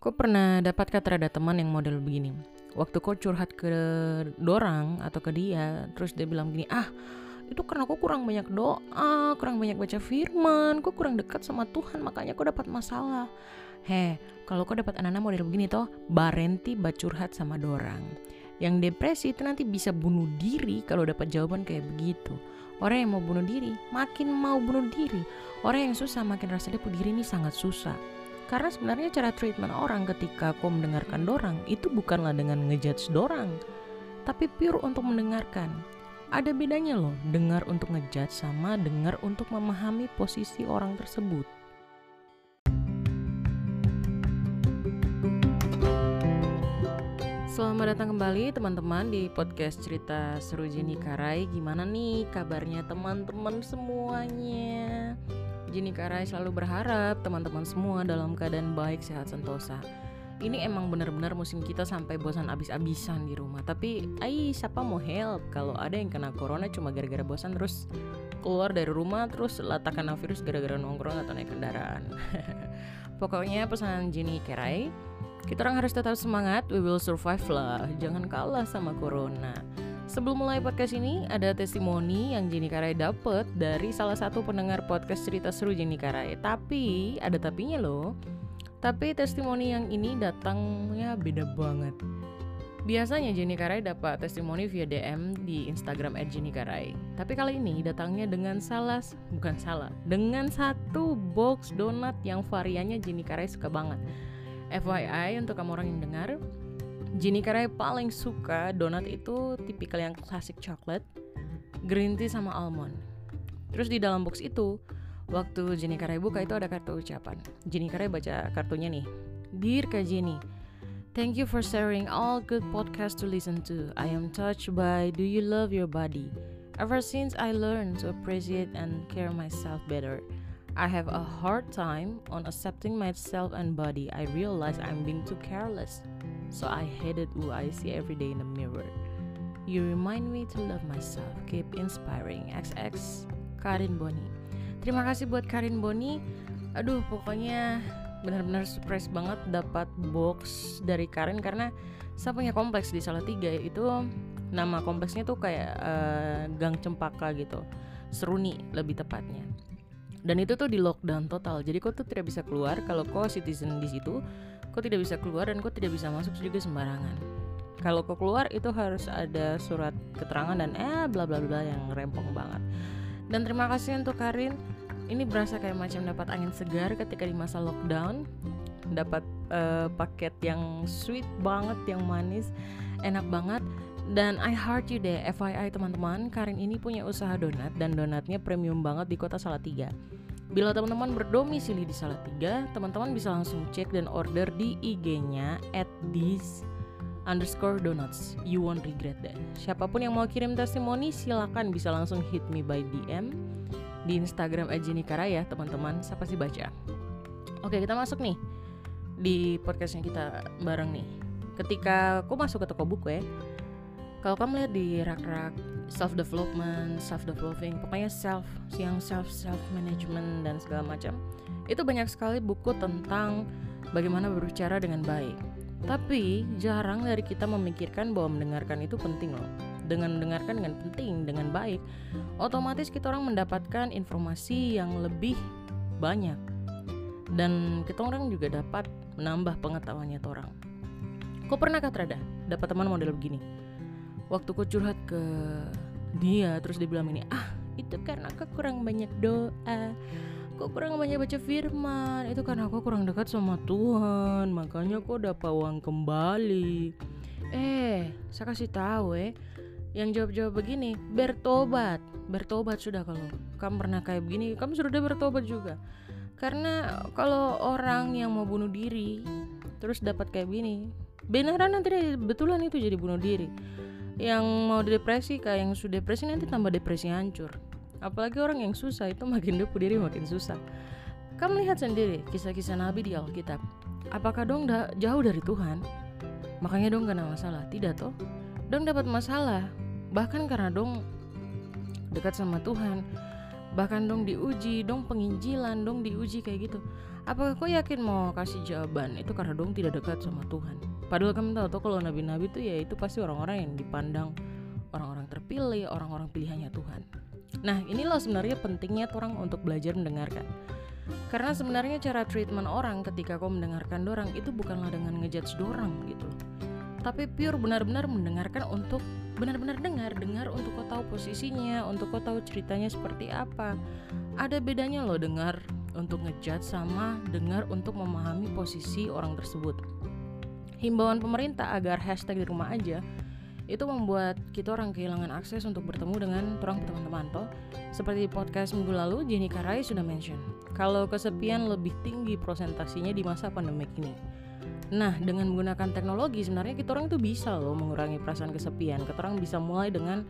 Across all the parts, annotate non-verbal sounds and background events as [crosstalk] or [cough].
Kau pernah dapat kata ada teman yang model begini? Waktu kau curhat ke dorang atau ke dia, terus dia bilang gini, ah itu karena kau kurang banyak doa, kurang banyak baca firman, kau kurang dekat sama Tuhan, makanya kau dapat masalah. Heh, kalau kau dapat anak-anak model begini toh, barenti curhat sama dorang. Yang depresi itu nanti bisa bunuh diri kalau dapat jawaban kayak begitu. Orang yang mau bunuh diri makin mau bunuh diri. Orang yang susah makin rasa dia diri ini sangat susah. Karena sebenarnya cara treatment orang ketika kau mendengarkan dorang itu bukanlah dengan ngejudge dorang, tapi pure untuk mendengarkan. Ada bedanya loh, dengar untuk ngejudge sama dengar untuk memahami posisi orang tersebut. Selamat datang kembali teman-teman di podcast cerita seru Jenny Karai Gimana nih kabarnya teman-teman semuanya? Jenny Karai selalu berharap teman-teman semua dalam keadaan baik, sehat, sentosa. Ini emang benar-benar musim kita sampai bosan abis-abisan di rumah. Tapi, ay, siapa mau help kalau ada yang kena corona cuma gara-gara bosan terus keluar dari rumah terus letak kena virus gara-gara nongkrong atau naik kendaraan. [laughs] Pokoknya pesanan Jenny Karai, kita orang harus tetap semangat, we will survive lah. Jangan kalah sama corona. Sebelum mulai podcast ini, ada testimoni yang Jenny Karai dapat dari salah satu pendengar podcast cerita seru Jenny Karai. Tapi, ada tapinya loh. Tapi testimoni yang ini datangnya beda banget. Biasanya Jenny Karai dapat testimoni via DM di Instagram @jennykarai. Tapi kali ini datangnya dengan salah, bukan salah, dengan satu box donat yang variannya Jenny Karai suka banget. FYI untuk kamu orang yang dengar, Jenny Karai paling suka donat itu tipikal yang klasik coklat, green tea sama almond. Terus di dalam box itu, waktu Jenny Karai buka itu ada kartu ucapan. Jenny Karai baca kartunya nih. Dear Kak Jenny, Thank you for sharing all good podcasts to listen to. I am touched by Do You Love Your Body? Ever since I learned to appreciate and care myself better, I have a hard time on accepting myself and body. I realize I'm being too careless. So I hated who I see every day in the mirror. You remind me to love myself. Keep inspiring. XX Karin Boni. Terima kasih buat Karin Boni. Aduh, pokoknya benar-benar surprise banget dapat box dari Karin karena saya punya kompleks di Salatiga itu nama kompleksnya tuh kayak uh, Gang Cempaka gitu. Seruni lebih tepatnya. Dan itu tuh di lockdown total. Jadi kau tuh tidak bisa keluar kalau kau citizen di situ kau tidak bisa keluar dan kau tidak bisa masuk juga sembarangan. Kalau kau keluar itu harus ada surat keterangan dan eh bla bla bla yang rempong banget. Dan terima kasih untuk Karin. Ini berasa kayak macam dapat angin segar ketika di masa lockdown. Dapat uh, paket yang sweet banget yang manis enak banget. Dan I heart you deh FYI teman-teman. Karin ini punya usaha donat dan donatnya premium banget di kota Salatiga Bila teman-teman berdomisili di Salatiga, teman-teman bisa langsung cek dan order di IG-nya at this underscore donuts. You won't regret that. Siapa pun yang mau kirim testimoni, silakan bisa langsung hit me by DM di Instagram Karaya, teman-teman. Saya pasti baca. Oke, kita masuk nih di podcastnya kita bareng nih. Ketika aku masuk ke toko buku ya, kalau kamu lihat di rak-rak self development, self developing, pokoknya self yang self self management dan segala macam. Itu banyak sekali buku tentang bagaimana berbicara dengan baik. Tapi jarang dari kita memikirkan bahwa mendengarkan itu penting loh. Dengan mendengarkan dengan penting, dengan baik, otomatis kita orang mendapatkan informasi yang lebih banyak. Dan kita orang juga dapat menambah pengetahuannya orang. Kau pernah kata dapat teman model begini? Waktu ku curhat ke dia terus dia bilang ini ah itu karena aku kurang banyak doa. Kok kurang banyak baca firman. Itu karena aku kurang dekat sama Tuhan. Makanya kok dapat uang kembali. Eh saya kasih tahu eh. Yang jawab-jawab begini bertobat. Bertobat sudah kalau kamu pernah kayak begini. Kamu sudah bertobat juga. Karena kalau orang yang mau bunuh diri terus dapat kayak begini beneran nanti betulan itu jadi bunuh diri yang mau depresi kayak yang sudah depresi nanti tambah depresi hancur. Apalagi orang yang susah itu makin depu diri makin susah. Kamu lihat sendiri kisah-kisah Nabi di Alkitab. Apakah dong dah jauh dari Tuhan? Makanya dong kena masalah. Tidak toh. Dong dapat masalah bahkan karena dong dekat sama Tuhan bahkan dong diuji dong penginjilan dong diuji kayak gitu. Apakah kau yakin mau kasih jawaban? Itu karena dong tidak dekat sama Tuhan. Padahal kamu tahu tuh kalau nabi-nabi itu ya itu pasti orang-orang yang dipandang. Orang-orang terpilih orang-orang pilihannya Tuhan. Nah inilah sebenarnya pentingnya orang untuk belajar mendengarkan. Karena sebenarnya cara treatment orang ketika kau mendengarkan dorang itu bukanlah dengan ngejudge dorang gitu tapi pure benar-benar mendengarkan untuk benar-benar dengar dengar untuk kau tahu posisinya untuk kau tahu ceritanya seperti apa. Ada bedanya loh dengar untuk ngejudge sama dengar untuk memahami posisi orang tersebut. Himbauan pemerintah agar hashtag di rumah aja itu membuat kita orang kehilangan akses untuk bertemu dengan orang teman-teman toh. Seperti podcast minggu lalu Jenny Karai sudah mention kalau kesepian lebih tinggi prosentasinya di masa pandemi ini Nah, dengan menggunakan teknologi sebenarnya kita orang itu bisa loh mengurangi perasaan kesepian. Kita orang bisa mulai dengan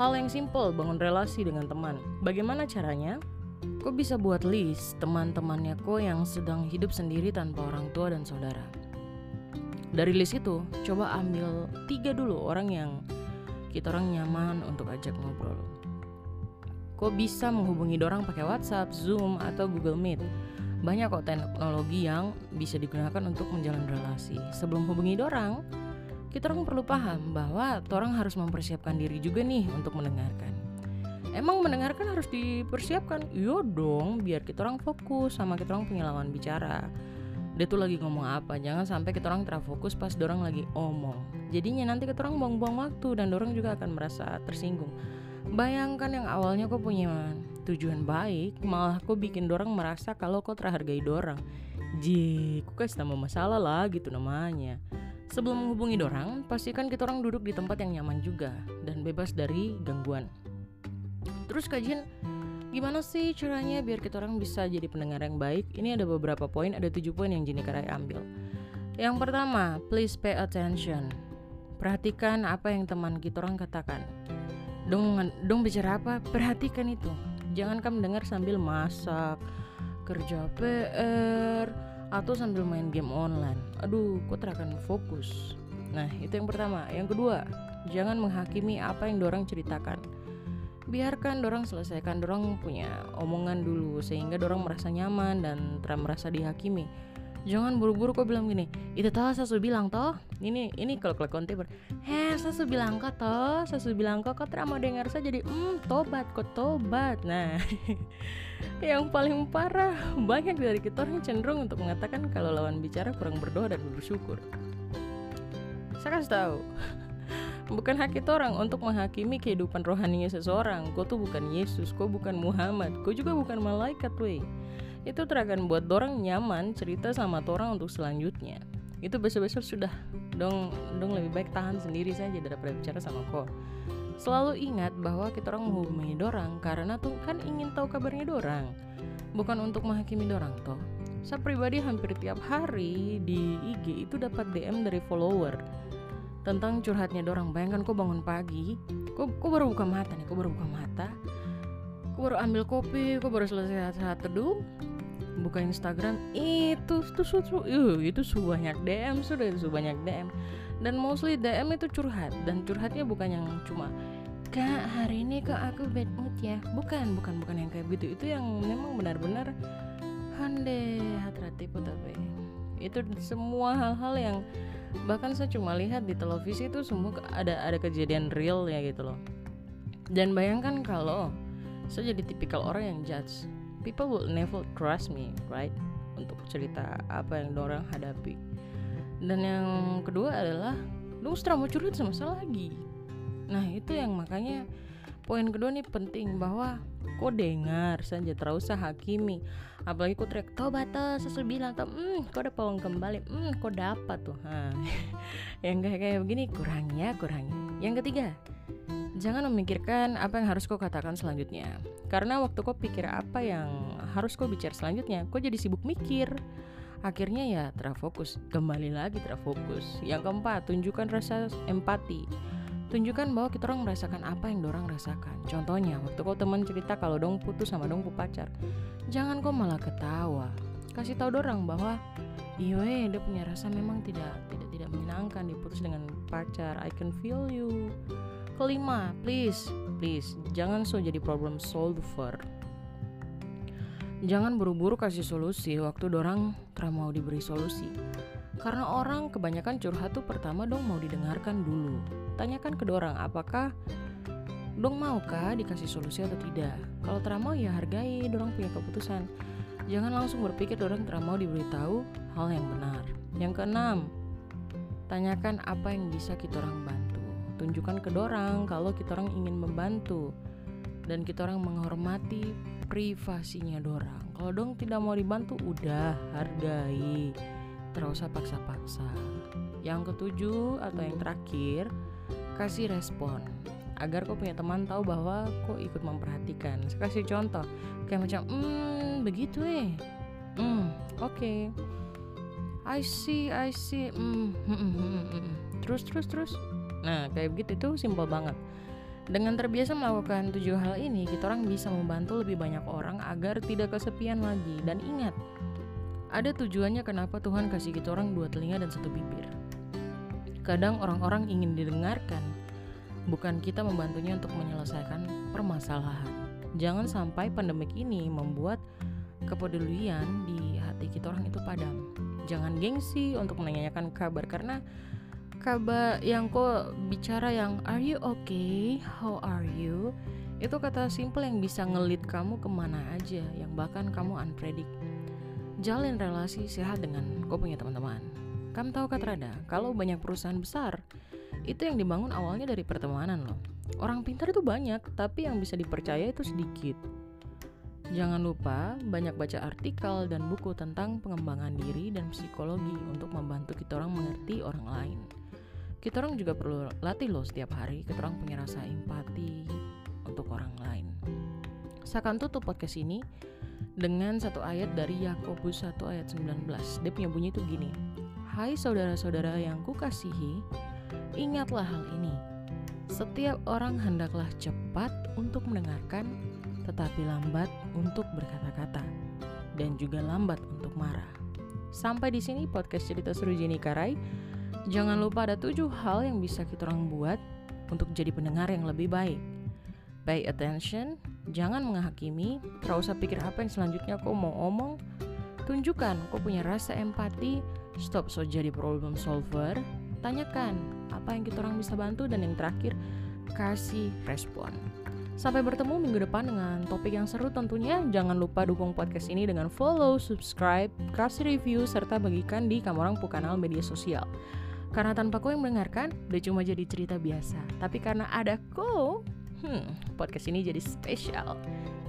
hal yang simple, bangun relasi dengan teman. Bagaimana caranya? Kok bisa buat list teman-temannya kok yang sedang hidup sendiri tanpa orang tua dan saudara. Dari list itu, coba ambil tiga dulu orang yang kita orang nyaman untuk ajak ngobrol. Kok bisa menghubungi dorang pakai WhatsApp, Zoom, atau Google Meet banyak kok teknologi yang bisa digunakan untuk menjalin relasi. Sebelum hubungi dorang, kita orang perlu paham bahwa orang harus mempersiapkan diri juga nih untuk mendengarkan. Emang mendengarkan harus dipersiapkan? Iya dong, biar kita orang fokus sama kita orang punya lawan bicara. Dia tuh lagi ngomong apa, jangan sampai kita orang terfokus pas dorang lagi omong. Jadinya nanti kita orang buang-buang waktu dan dorang juga akan merasa tersinggung. Bayangkan yang awalnya kok punya tujuan baik malah kok bikin dorang merasa kalau kau terhargai dorang. Ji kok kasih nama masalah lah gitu namanya. Sebelum menghubungi dorang pastikan kita orang duduk di tempat yang nyaman juga dan bebas dari gangguan. Terus kajian gimana sih caranya biar kita orang bisa jadi pendengar yang baik? Ini ada beberapa poin ada tujuh poin yang Jenny Karai ambil. Yang pertama please pay attention. Perhatikan apa yang teman kita orang katakan. Dong dong bicara apa? Perhatikan itu Jangan kamu dengar sambil masak, kerja PR, atau sambil main game online. Aduh, kok terakan fokus. Nah, itu yang pertama. Yang kedua, jangan menghakimi apa yang dorang ceritakan. Biarkan dorang selesaikan dorang punya omongan dulu sehingga dorang merasa nyaman dan merasa dihakimi jangan buru-buru kok bilang gini. Itu toh sasu bilang toh. Ini ini kalau kalau konti ber heh sasu bilang kok toh. Sasu bilang kok kok mau dengar saja jadi hmm tobat kok tobat. Nah [laughs] yang paling parah banyak dari kita orang cenderung untuk mengatakan kalau lawan bicara kurang berdoa dan bersyukur. Saya kasih tahu [laughs] bukan hak kita orang untuk menghakimi kehidupan rohaninya seseorang. Kau tuh bukan Yesus, kau bukan Muhammad, kau juga bukan malaikat, weh itu terakan buat orang nyaman cerita sama orang untuk selanjutnya. Itu besok-besok sudah. Dong dong lebih baik tahan sendiri saja daripada bicara sama kok selalu ingat bahwa kita orang menghubungi dorang karena tuh kan ingin tahu kabarnya dorang. Bukan untuk menghakimi dorang toh. Saya pribadi hampir tiap hari di IG itu dapat DM dari follower tentang curhatnya dorang. Bayangkan kok bangun pagi kok, kok baru buka mata nih kok baru buka mata kok baru ambil kopi kok baru selesai saat teduh buka Instagram itu tuh su, su, itu banyak DM sudah itu banyak DM dan mostly DM itu curhat dan curhatnya bukan yang cuma kak hari ini kok aku bad mood ya? Bukan bukan bukan yang kayak gitu. Itu yang memang benar-benar hande hati tapi itu semua hal-hal yang bahkan saya cuma lihat di televisi itu semua ada ada kejadian real ya gitu loh. Dan bayangkan kalau saya jadi tipikal orang yang judge people will never trust me right? Untuk cerita apa yang dorang hadapi. Dan yang kedua adalah lu setelah mau curhat sama saya lagi. Nah itu yang makanya poin kedua nih penting bahwa kok dengar saja terus usah hakimi. Apalagi kok teriak tuh sesuai bilang tuh hmm kok ada pawang kembali. Hmm kok dapat tuh ha. [laughs] yang kayak kayak begini kurang ya kurang. Yang ketiga Jangan memikirkan apa yang harus kau katakan selanjutnya. Karena waktu kau pikir apa yang harus kau bicara selanjutnya, kau jadi sibuk mikir. Akhirnya ya terfokus, kembali lagi terfokus. Yang keempat, tunjukkan rasa empati. Tunjukkan bahwa kita orang merasakan apa yang dorang rasakan. Contohnya, waktu kau teman cerita kalau dong putus sama dong pacar, jangan kau malah ketawa. Kasih tahu dorang bahwa iya dia punya rasa memang tidak tidak tidak menyenangkan diputus dengan pacar. I can feel you kelima please please jangan so jadi problem solver Jangan buru-buru kasih solusi waktu dorang terang mau diberi solusi. Karena orang kebanyakan curhat tuh pertama dong mau didengarkan dulu. Tanyakan ke dorang apakah dong mau kah dikasih solusi atau tidak. Kalau terang mau ya hargai dorang punya keputusan. Jangan langsung berpikir dorang terang mau diberitahu hal yang benar. Yang keenam, tanyakan apa yang bisa kita orang bantu. Tunjukkan ke dorang kalau kita orang ingin membantu dan kita orang menghormati privasinya dorang. Kalau dong tidak mau dibantu, udah hargai. Terus usah paksa-paksa. Yang ketujuh atau yang terakhir, kasih respon agar kau punya teman tahu bahwa kau ikut memperhatikan. Saya kasih contoh, kayak macam, hmm begitu eh, hmm oke, okay. I see, I see, hmm, hmm, hmm, hmm, terus terus terus. Nah kayak begitu itu simpel banget. Dengan terbiasa melakukan tujuh hal ini, kita orang bisa membantu lebih banyak orang agar tidak kesepian lagi. Dan ingat, ada tujuannya kenapa Tuhan kasih kita orang dua telinga dan satu bibir. Kadang orang-orang ingin didengarkan, bukan kita membantunya untuk menyelesaikan permasalahan. Jangan sampai pandemik ini membuat kepedulian di hati kita orang itu padam. Jangan gengsi untuk menanyakan kabar karena kabar yang kok bicara yang are you okay? How are you? Itu kata simple yang bisa ngelit kamu ke mana aja yang bahkan kamu unpredict. Jalin relasi sehat dengan kau punya teman-teman. Kamu tahu kata Rada kalau banyak perusahaan besar itu yang dibangun awalnya dari pertemanan loh. Orang pintar itu banyak tapi yang bisa dipercaya itu sedikit. Jangan lupa banyak baca artikel dan buku tentang pengembangan diri dan psikologi untuk membantu kita orang mengerti orang lain kita orang juga perlu latih loh setiap hari kita orang punya rasa empati untuk orang lain. Saya akan tutup podcast ini dengan satu ayat dari Yakobus 1 ayat 19 dia punya bunyi itu gini Hai saudara-saudara yang kukasihi ingatlah hal ini. Setiap orang hendaklah cepat untuk mendengarkan tetapi lambat untuk berkata-kata dan juga lambat untuk marah. Sampai di sini podcast cerita seru Jenny Karai. Jangan lupa ada tujuh hal yang bisa kita orang buat untuk jadi pendengar yang lebih baik. Pay attention, jangan menghakimi, tidak usah pikir apa yang selanjutnya kau mau omong. Tunjukkan kau punya rasa empati, stop so jadi problem solver, tanyakan apa yang kita orang bisa bantu dan yang terakhir kasih respon. Sampai bertemu minggu depan dengan topik yang seru tentunya. Jangan lupa dukung podcast ini dengan follow, subscribe, kasih review, serta bagikan di kamu orang kanal media sosial. Karena tanpa kau yang mendengarkan, udah cuma jadi cerita biasa. Tapi karena ada kau, hmm, podcast ini jadi spesial.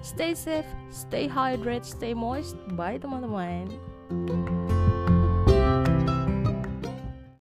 Stay safe, stay hydrated, stay moist. Bye teman-teman.